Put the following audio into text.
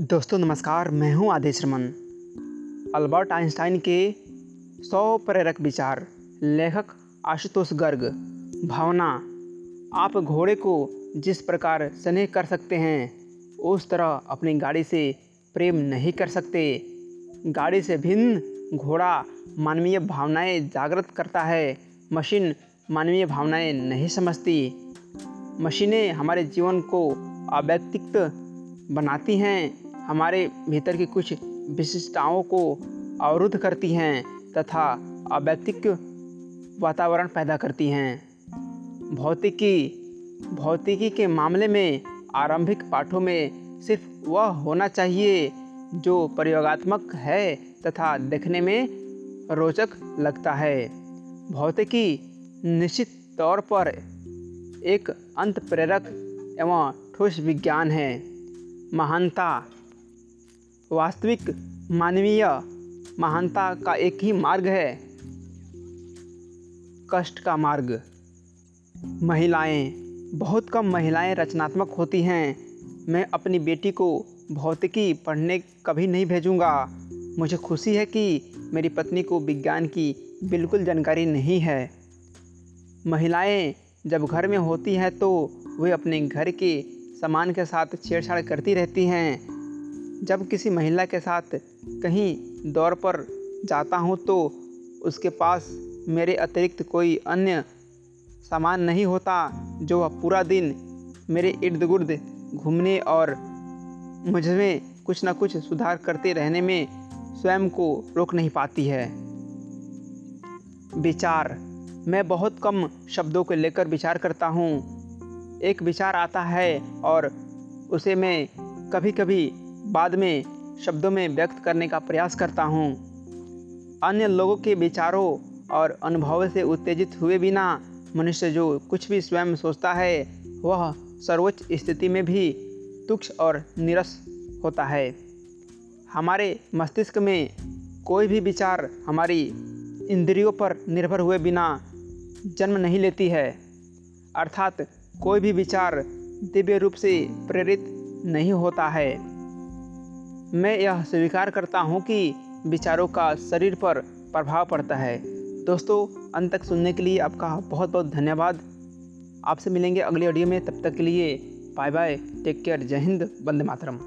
दोस्तों, नमस्कार। मैं हूँ आदेश रमन। अल्बर्ट आइंस्टाइन के सौ प्रेरक विचार। लेखक आशुतोष गर्ग। भावना, आप घोड़े को जिस प्रकार स्नेह कर सकते हैं, उस तरह अपनी गाड़ी से प्रेम नहीं कर सकते। गाड़ी से भिन्न घोड़ा मानवीय भावनाएँ जागृत करता है। मशीन मानवीय भावनाएँ नहीं समझती। मशीनें हमारे जीवन को अव्यक्तित्व बनाती हैं। हमारे भीतर की कुछ विशिष्टताओं को अवरुद्ध करती हैं तथा अव्यक्तिक वातावरण पैदा करती हैं। भौतिकी भौतिकी के मामले में आरंभिक पाठों में सिर्फ़ वह होना चाहिए जो प्रयोगात्मक है तथा देखने में रोचक लगता है। भौतिकी निश्चित तौर पर एक अंत प्रेरक एवं ठोस विज्ञान है। महानता वास्तविक मानवीय महानता का एक ही मार्ग है। कष्ट का मार्ग। महिलाएँ, बहुत कम महिलाएँ रचनात्मक होती हैं। मैं अपनी बेटी को भौतिकी पढ़ने कभी नहीं भेजूँगा। मुझे खुशी है कि मेरी पत्नी को विज्ञान की बिल्कुल जानकारी नहीं है। महिलाएँ जब घर में होती हैं तो वे अपने घर के सामान के साथ छेड़छाड़ करती रहती हैं। जब किसी महिला के साथ कहीं दौर पर जाता हूँ तो उसके पास मेरे अतिरिक्त कोई अन्य सामान नहीं होता, जो वह पूरा दिन मेरे इर्द गिर्द घूमने और मुझमें कुछ ना कुछ सुधार करते रहने में स्वयं को रोक नहीं पाती है। विचार। मैं बहुत कम शब्दों को लेकर विचार करता हूँ। एक विचार आता है और उसे मैं कभी कभी बाद में शब्दों में व्यक्त करने का प्रयास करता हूँ। अन्य लोगों के विचारों और अनुभवों से उत्तेजित हुए बिना मनुष्य जो कुछ भी स्वयं सोचता है, वह सर्वोच्च स्थिति में भी तुक्ष और निरस होता है। हमारे मस्तिष्क में कोई भी विचार हमारी इंद्रियों पर निर्भर हुए बिना जन्म नहीं लेती है। अर्थात कोई भी विचार दिव्य रूप से प्रेरित नहीं होता है। मैं यह स्वीकार करता हूँ कि विचारों का शरीर पर प्रभाव पड़ता है। दोस्तों, अंत तक सुनने के लिए आपका बहुत बहुत धन्यवाद। आपसे मिलेंगे अगले ऑडियो में, तब तक के लिए बाय बाय टेक केयर जय हिंद, वंदे मातरम।